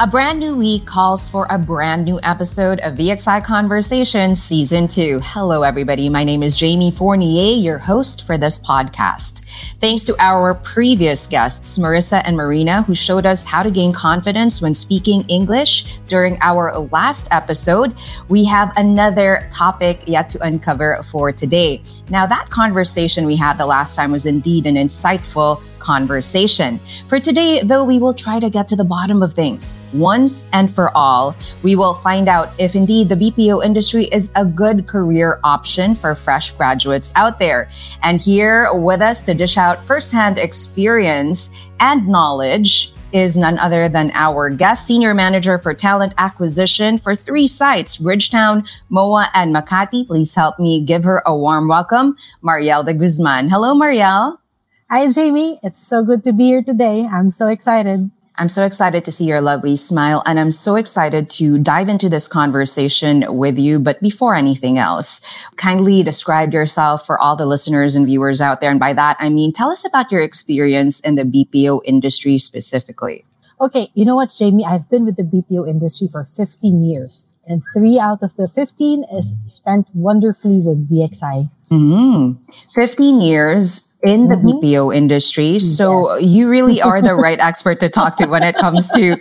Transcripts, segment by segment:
A brand new week calls for a brand new episode of VXI Conversation Season 2. Hello, everybody. My name is Jamie Fournier, your host for this podcast. Thanks to our previous guests, Marissa and Marina, who showed us how to gain confidence when speaking English during our last episode, we have another topic yet to uncover for today. Now, that conversation we had the last time was indeed an insightful conversation. For today, though, we will try to get to the bottom of things once and for all. We will find out if indeed the BPO industry is a good career option for fresh graduates out there. And here with us to dish out firsthand experience and knowledge is none other than our guest senior manager for talent acquisition for three sites, Bridgetowne, MOA, and Makati. Please help me give her a warm welcome, Marielle de Guzman. Hello, Marielle. Hi, Jamie. It's so good to be here today. I'm so excited. I'm so excited to see your lovely smile, and I'm so excited to dive into this conversation with you. But before anything else, kindly describe yourself for all the listeners and viewers out there. And by that, I mean, tell us about your experience in the BPO industry specifically. Okay, you know what, Jamie? I've been with the BPO industry for 15 years, and three out of the 15 is spent wonderfully with VXI. Mm-hmm. 15 years in the mm-hmm. BPO industry. So yes. you really are the right expert to talk to when it comes to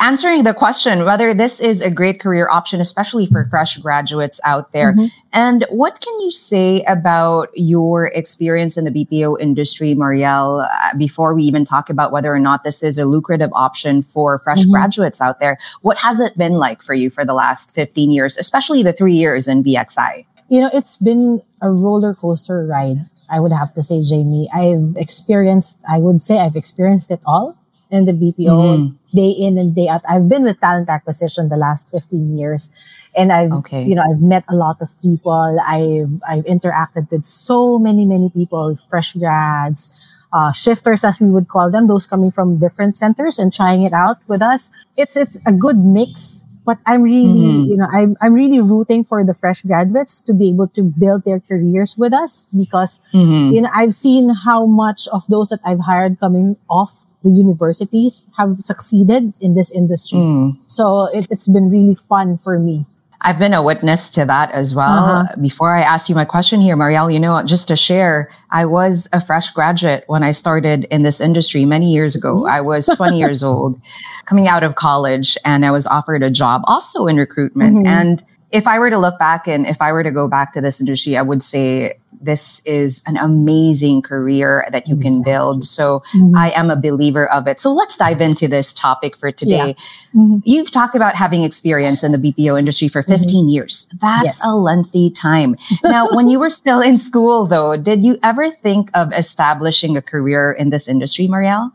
answering the question whether this is a great career option, especially for fresh graduates out there. Mm-hmm. And what can you say about your experience in the BPO industry, Marielle, uh, before we even talk about whether or not this is a lucrative option for fresh mm-hmm. graduates out there? What has it been like for you for the last 15 years, especially the three years in VXI? You know, it's been a roller coaster ride I would have to say, Jamie, I've experienced, I would say I've experienced it all in the BPO mm-hmm. day in and day out. I've been with talent acquisition the last 15 years and I've, okay. you know, I've met a lot of people. I've, I've interacted with so many, many people, fresh grads, uh, shifters, as we would call them, those coming from different centers and trying it out with us. It's, it's a good mix but I'm really, mm-hmm. you know, I'm, I'm really rooting for the fresh graduates to be able to build their careers with us because, mm-hmm. you know, I've seen how much of those that I've hired coming off the universities have succeeded in this industry. Mm. So it, it's been really fun for me I've been a witness to that as well. Uh-huh. Before I ask you my question here, Marielle, you know, just to share, I was a fresh graduate when I started in this industry many years ago. Mm-hmm. I was 20 years old, coming out of college, and I was offered a job also in recruitment. Mm-hmm. And if I were to look back and if I were to go back to this industry, I would say this is an amazing career that you can build. So mm-hmm. I am a believer of it. So let's dive into this topic for today. Yeah. Mm-hmm. You've talked about having experience in the BPO industry for mm-hmm. 15 mm-hmm. years. That's yes. a lengthy time. Now, when you were still in school though, did you ever think of establishing a career in this industry, Marielle?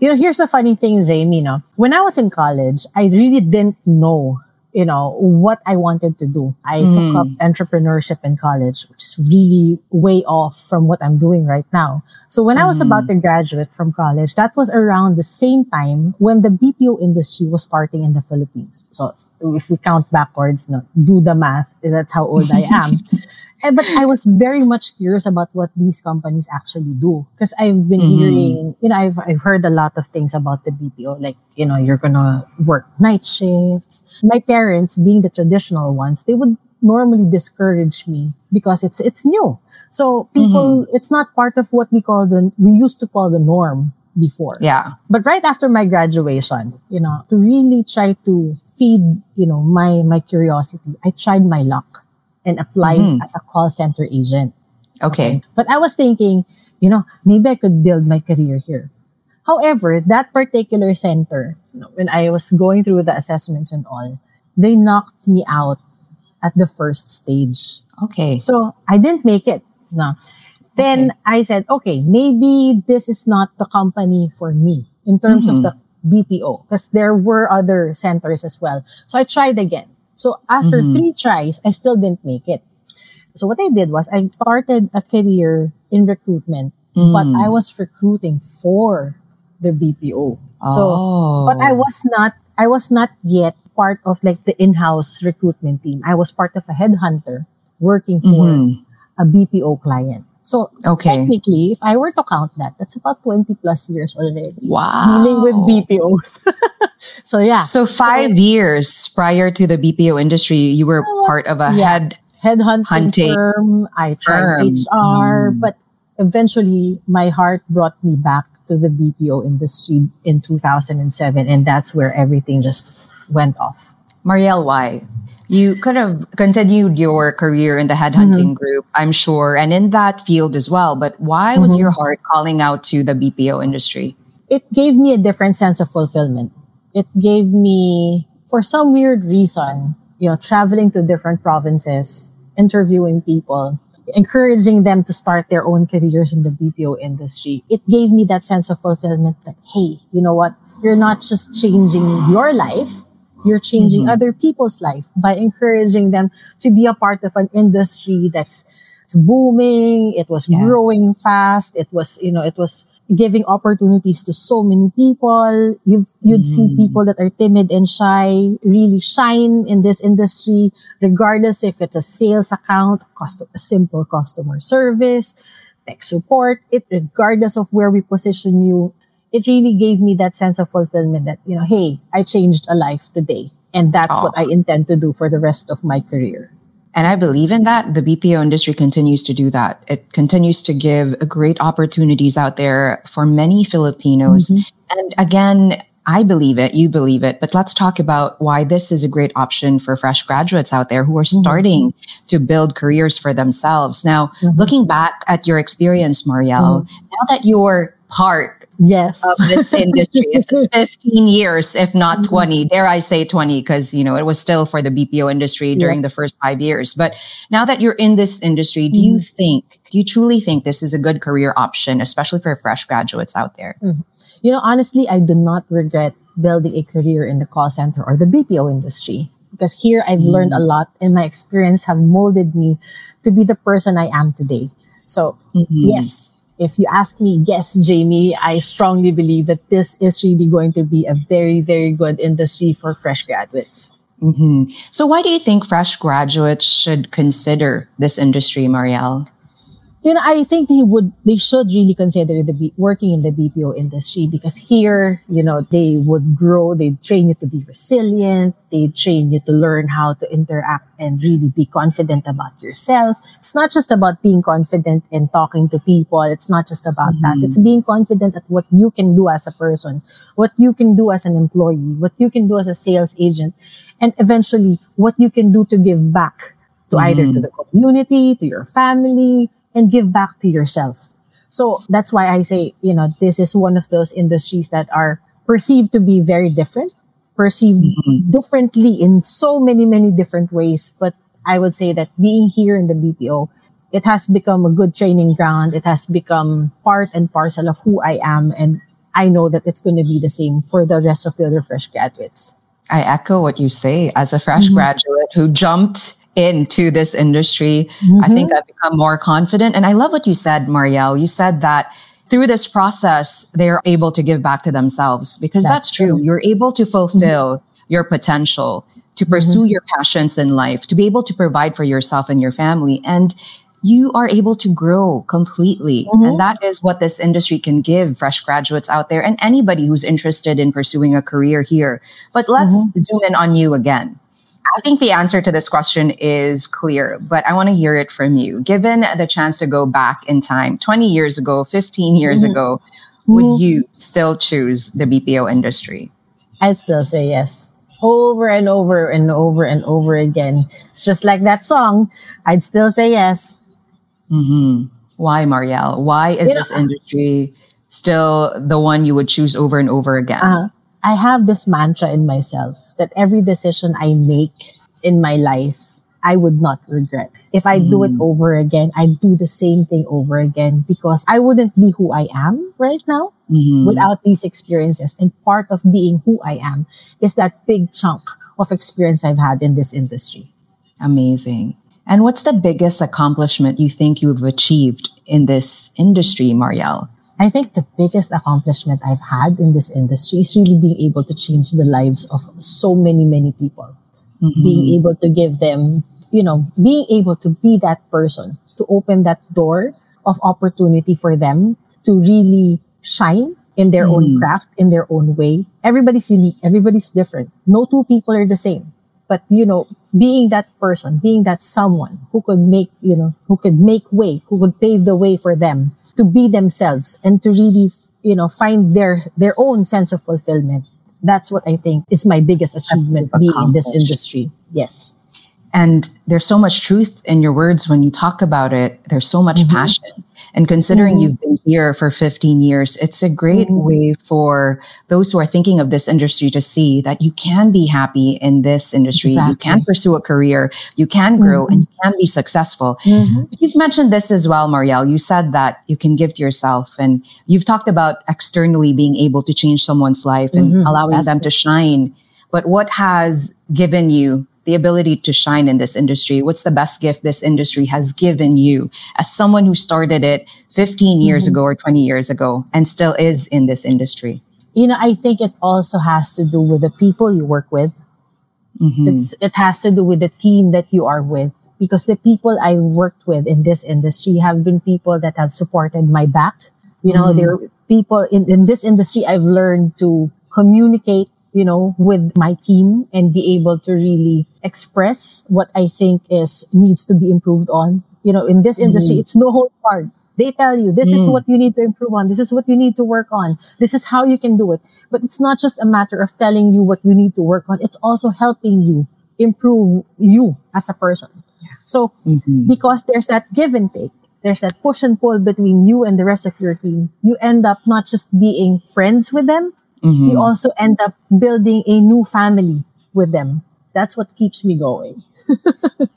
You know, here's the funny thing, Zane, you know, when I was in college, I really didn't know you know, what I wanted to do. I mm. took up entrepreneurship in college, which is really way off from what I'm doing right now. So when mm. I was about to graduate from college, that was around the same time when the BPO industry was starting in the Philippines. So if we count backwards, no, do the math, that's how old I am. Eh, but I was very much curious about what these companies actually do because I've been mm-hmm. hearing, you know, I've I've heard a lot of things about the BPO, like you know, you're gonna work night shifts. My parents, being the traditional ones, they would normally discourage me because it's it's new. So people, mm-hmm. it's not part of what we call the we used to call the norm before. Yeah. But right after my graduation, you know, to really try to feed, you know, my my curiosity, I tried my luck and applied mm-hmm. as a call center agent. Okay. okay. But I was thinking, you know, maybe I could build my career here. However, that particular center, you know, when I was going through the assessments and all, they knocked me out at the first stage. Okay. So I didn't make it. No. Then okay. I said, okay, maybe this is not the company for me in terms mm-hmm. of the BPO because there were other centers as well. So I tried again. So after mm-hmm. three tries, I still didn't make it. So what I did was I started a career in recruitment, mm. but I was recruiting for the BPO. Oh. So, but I was not, I was not yet part of like the in-house recruitment team. I was part of a headhunter working for mm-hmm. a BPO client. So Okay. technically, if I were to count that, that's about 20 plus years already. Wow. Dealing with BPOs. so yeah, So five years prior to the BPO industry, you were part of a Yeah. head. headhunting Hunting firm. I tried firm. HR, Mm. but eventually my heart brought me back to the BPO industry in 2007. And that's where everything just went off. Marielle, why? You could have continued your career in the headhunting group, I'm sure, and in that field as well. But why was Mhm. your heart calling out to the BPO industry? It gave me a different sense of fulfillment. It gave me, for some weird reason, you know, traveling to different provinces, interviewing people, encouraging them to start their own careers in the BPO industry. It gave me that sense of fulfillment that, hey, you know what? You're not just changing your life, you're changing Mhm. other people's life by encouraging them to be a part of an industry that's it's booming, it was growing fast, it was, you know, it was giving opportunities to so many people. You've, you'd see Mm. people that are timid and shy really shine in this industry, regardless if it's a sales account, cost, a simple customer service, tech support, it, regardless of where we position you, it really gave me that sense of fulfillment that, you know, hey, I changed a life today. And that's what I intend to do for the rest of my career. And I believe in that. The BPO industry continues to do that. It continues to give great opportunities out there for many Filipinos. Mm-hmm. And again, I believe it, you believe it, but let's talk about why this is a great option for fresh graduates out there who are mm-hmm. starting to build careers for themselves. Now, Mhm. looking back at your experience, Marielle, mm-hmm. now that you're part Yes. of this industry. It's 15 years, if not mm-hmm. 20. Dare I say 20, because you know it was still for the BPO industry during the first five years. But now that you're in this industry, do you mm-hmm. think, do you truly think this is a good career option, especially for fresh graduates out there? Mm-hmm. You know, honestly, I do not regret building a career in the call center or the BPO industry because here I've learned a mm. lot and my experience have molded me to be the person I am today. So Mhm. yes, if you ask me, yes, Jamie, I strongly believe that this is really going to be a very, very good industry for fresh graduates. Mhm. So, why do you think fresh graduates should consider this industry, Marielle? You know, I think they would, they should really consider the B, working in the BPO industry because here, you know, they would grow. They train you to be resilient. They train you to learn how to interact and really be confident about yourself. It's not just about being confident in talking to people. It's not just about that. Mm-hmm. It's being confident at what you can do as a person, what you can do as an employee, what you can do as a sales agent, and eventually what you can do to give back to either to mm-hmm. the community, to your family, and give back to yourself. So that's why I say, you know, this is one of those industries that are perceived to be very different, perceived mm-hmm. differently in so many, many different ways. But I would say that being here in the BPO, it has become a good training ground. It has become part and parcel of who I am. And I know that it's going to be the same for the rest of the other fresh graduates. I echo what you say. As a fresh mm-hmm. graduate who jumped into this industry, I think mm-hmm. I've become more confident. And I love what you said, Marielle. You said that through this process, they're able to give back to themselves because that's, That's true. true. You're able to fulfill your potential, to mm-hmm. pursue your passions in life, to be able to provide for yourself and your family. And you are able to grow completely. Mm-hmm. And that is what this industry can give fresh graduates out there and anybody who's interested in pursuing a career here. But let's zoom in on you again. I think the answer to this question is clear, but I want to hear it from you. Given the chance to go back in time, 20 years ago, 15 years ago, would you still choose the BPO industry? I still say yes. Over and over and over and over again. It's just like that song. I'd still say yes. hmm Why, Marielle? Why is You know, this industry still the one you would choose over and over again? Uh, I have this mantra in myself that every decision I make in my life, I would not regret. If I do it over again, I'd do the same thing over again because I wouldn't be who I am right now Mhm. without these experiences. And part of being who I am is that big chunk of experience I've had in this industry. Amazing. And what's the biggest accomplishment you think you've achieved in this industry, Marielle? I think the biggest accomplishment I've had in this industry is really being able to change the lives of so many, many people. Being able to give them, you know, being able to be that person, to open that door of opportunity for them to really shine in their mm. own craft, in their own way. Everybody's unique. Everybody's different. No two people are the same. But, you know, being that person, being that someone who could make, you know, who could make way, who could pave the way for them to be themselves and to really, you know, find their, their own sense of fulfillment. That's what I think is my biggest achievement being in this industry. Yes. And there's so much truth in your words when you talk about it. There's so much mm-hmm. passion. And considering mm-hmm. you've been here for 15 years, it's a great mm-hmm. way for those who are thinking of this industry to see that you can be happy in this industry. Exactly. You can pursue a career, you can grow, and mm-hmm. you can be successful. You've mentioned this as well, Marielle. You said that you can give to yourself, and you've talked about externally being able to change someone's life and allowing That's them good. to shine. But what has given you the ability to shine in this industry? What's the best gift this industry has given you as someone who started it 15 years mm-hmm. ago or 20 years ago and still is in this industry? You know, I think it also has to do with the people you work with. Mm-hmm. It's, it has to do with the team that you are with because the people I worked with in this industry have been people that have supported my back. You know, mm-hmm. they're people in, in this industry I've learned to communicate you know, with my team and be able to really express what I think is needs to be improved on. You know, in this industry, mm. it's no hold barred. They tell you this mm. is what you need to improve on. This is what you need to work on. This is how you can do it. But it's not just a matter of telling you what you need to work on. It's also helping you improve you as a person. So mm-hmm. because there's that give and take, there's that push and pull between you and the rest of your team. You end up not just being friends with them, mm-hmm. you also end up building a new family with them. That's what keeps me going.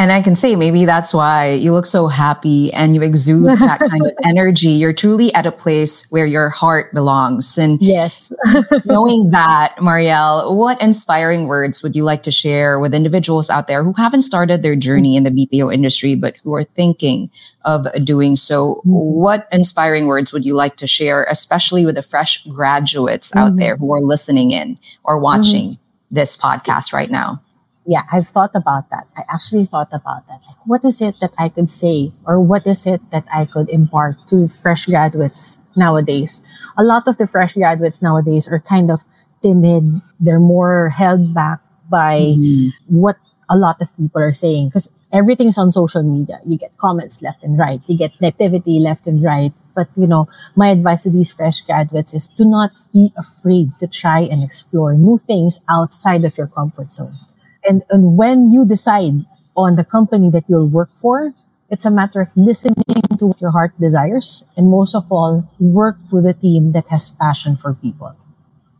And I can say maybe that's why you look so happy and you exude that kind of energy. You're truly at a place where your heart belongs. And yes, knowing that, Marielle, what inspiring words would you like to share with individuals out there who haven't started their journey in the BPO industry, but who are thinking of doing so? Mm-hmm. What inspiring words would you like to share, especially with the fresh graduates mm-hmm. out there who are listening in or watching mm-hmm. this podcast right now? Yeah, I've thought about that. I actually thought about that. Like, what is it that I could say or what is it that I could impart to fresh graduates nowadays? A lot of the fresh graduates nowadays are kind of timid. They're more held back by mm-hmm. what a lot of people are saying because everything's on social media. You get comments left and right. You get negativity left and right. But, you know, my advice to these fresh graduates is do not be afraid to try and explore new things outside of your comfort zone and, and when you decide on the company that you'll work for, it's a matter of listening to what your heart desires. And most of all, work with a team that has passion for people.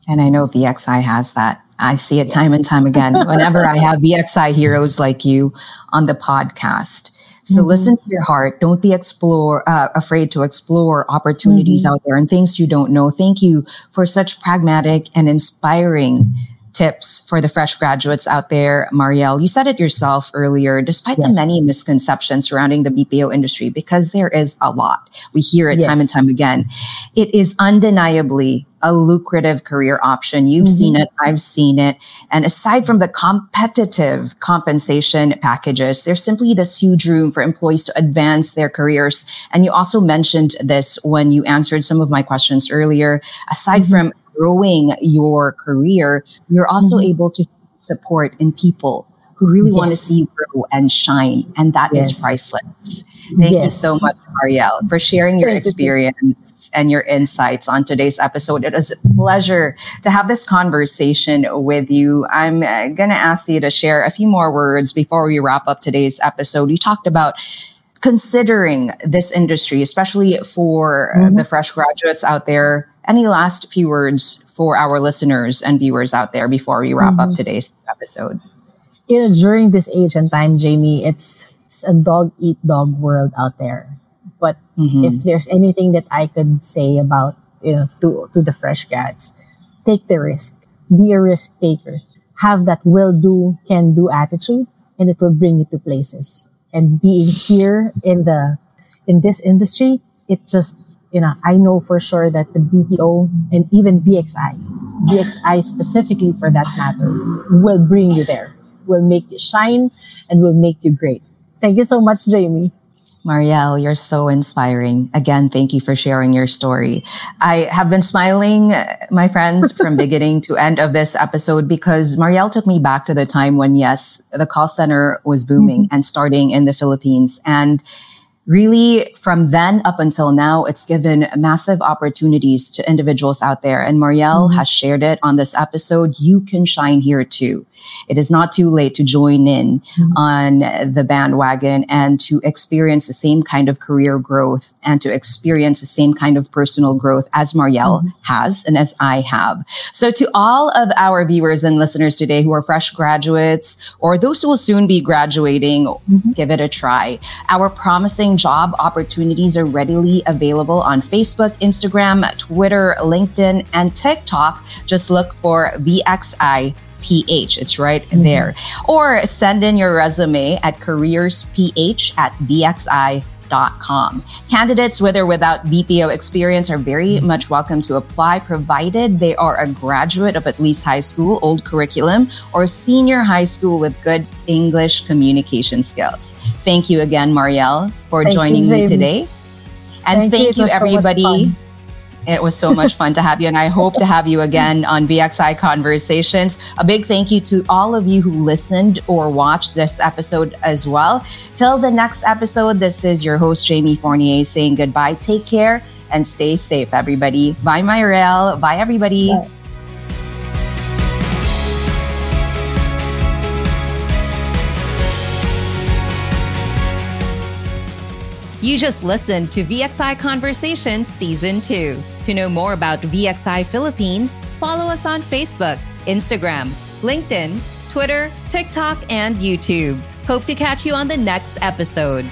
And I know VXI has that. I see it yes. time and time again whenever I have VXI heroes like you on the podcast. So mm-hmm. listen to your heart. Don't be explore uh, afraid to explore opportunities mm-hmm. out there and things you don't know. Thank you for such pragmatic and inspiring tips for the fresh graduates out there, Marielle? You said it yourself earlier, despite yes. the many misconceptions surrounding the BPO industry, because there is a lot. We hear it yes. time and time again. It is undeniably a lucrative career option. You've mm-hmm. seen it. I've seen it. And aside from the competitive compensation packages, there's simply this huge room for employees to advance their careers. And you also mentioned this when you answered some of my questions earlier. Aside mm-hmm. from growing your career, you're also mm-hmm. able to support in people who really yes. want to see you grow and shine. And that yes. is priceless. Thank yes. you so much, Marielle, for sharing your Thank experience you. and your insights on today's episode. It was a pleasure to have this conversation with you. I'm uh, going to ask you to share a few more words before we wrap up today's episode. You talked about considering this industry, especially for mm-hmm. the fresh graduates out there any last few words for our listeners and viewers out there before we wrap mm-hmm. up today's episode? You know, during this age and time, Jamie, it's, it's a dog eat dog world out there. But mm-hmm. if there's anything that I could say about, you know, to, to the fresh grads, take the risk. Be a risk taker. Have that will do, can do attitude, and it will bring you to places. And being here in the, in this industry, it just you know, I know for sure that the BPO and even VXI, VXI specifically for that matter, will bring you there, will make you shine and will make you great. Thank you so much, Jamie. Marielle, you're so inspiring. Again, thank you for sharing your story. I have been smiling, my friends, from beginning to end of this episode because Marielle took me back to the time when, yes, the call center was booming mm-hmm. and starting in the Philippines. And really from then up until now, it's given massive opportunities to individuals out there. And Marielle mm-hmm. has shared it on this episode. You can shine here too. It is not too late to join in mm-hmm. on the bandwagon and to experience the same kind of career growth and to experience the same kind of personal growth as Marielle mm-hmm. has and as I have. So to all of our viewers and listeners today who are fresh graduates or those who will soon be graduating, mm-hmm. give it a try. Our promising job opportunities are readily available on Facebook, Instagram, Twitter, LinkedIn, and TikTok. Just look for VXI PH. It's right mm-hmm. there. Or send in your resume at careersph at vxi.com. Candidates with or without BPO experience are very mm-hmm. much welcome to apply, provided they are a graduate of at least high school, old curriculum, or senior high school with good English communication skills. Thank you again, Marielle, for Thank joining you, me today. And thank, thank you, everybody. So it was so much fun to have you, and I hope to have you again on VXI Conversations. A big thank you to all of you who listened or watched this episode as well. Till the next episode, this is your host, Jamie Fournier, saying goodbye. Take care and stay safe, everybody. Bye, Marielle. Bye, everybody. Bye. You just listened to VXI Conversations Season 2. To know more about VXI Philippines, follow us on Facebook, Instagram, LinkedIn, Twitter, TikTok, and YouTube. Hope to catch you on the next episode.